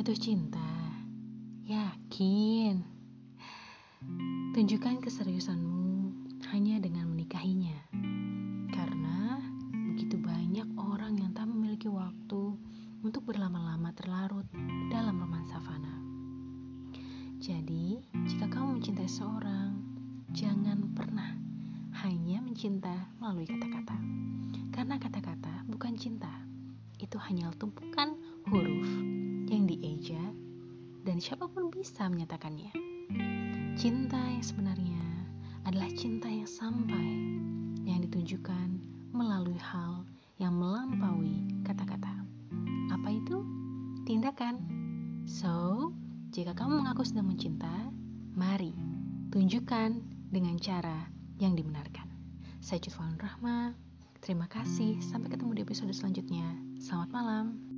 Jatuh cinta? Yakin? Tunjukkan keseriusanmu hanya dengan menikahinya. Karena begitu banyak orang yang tak memiliki waktu untuk berlama-lama terlarut dalam romansa fana. Jadi, jika kamu mencintai seorang, jangan pernah hanya mencinta melalui kata-kata. Karena kata-kata bukan cinta. Itu hanya tumpukan dan siapa pun bisa menyatakannya. Cinta yang sebenarnya adalah cinta yang sampai yang ditunjukkan melalui hal yang melampaui kata-kata. Apa itu? Tindakan. So, jika kamu mengaku sedang mencinta, mari tunjukkan dengan cara yang dibenarkan. Saya Cutfalun Rahma. Terima kasih. Sampai ketemu di episode selanjutnya. Selamat malam.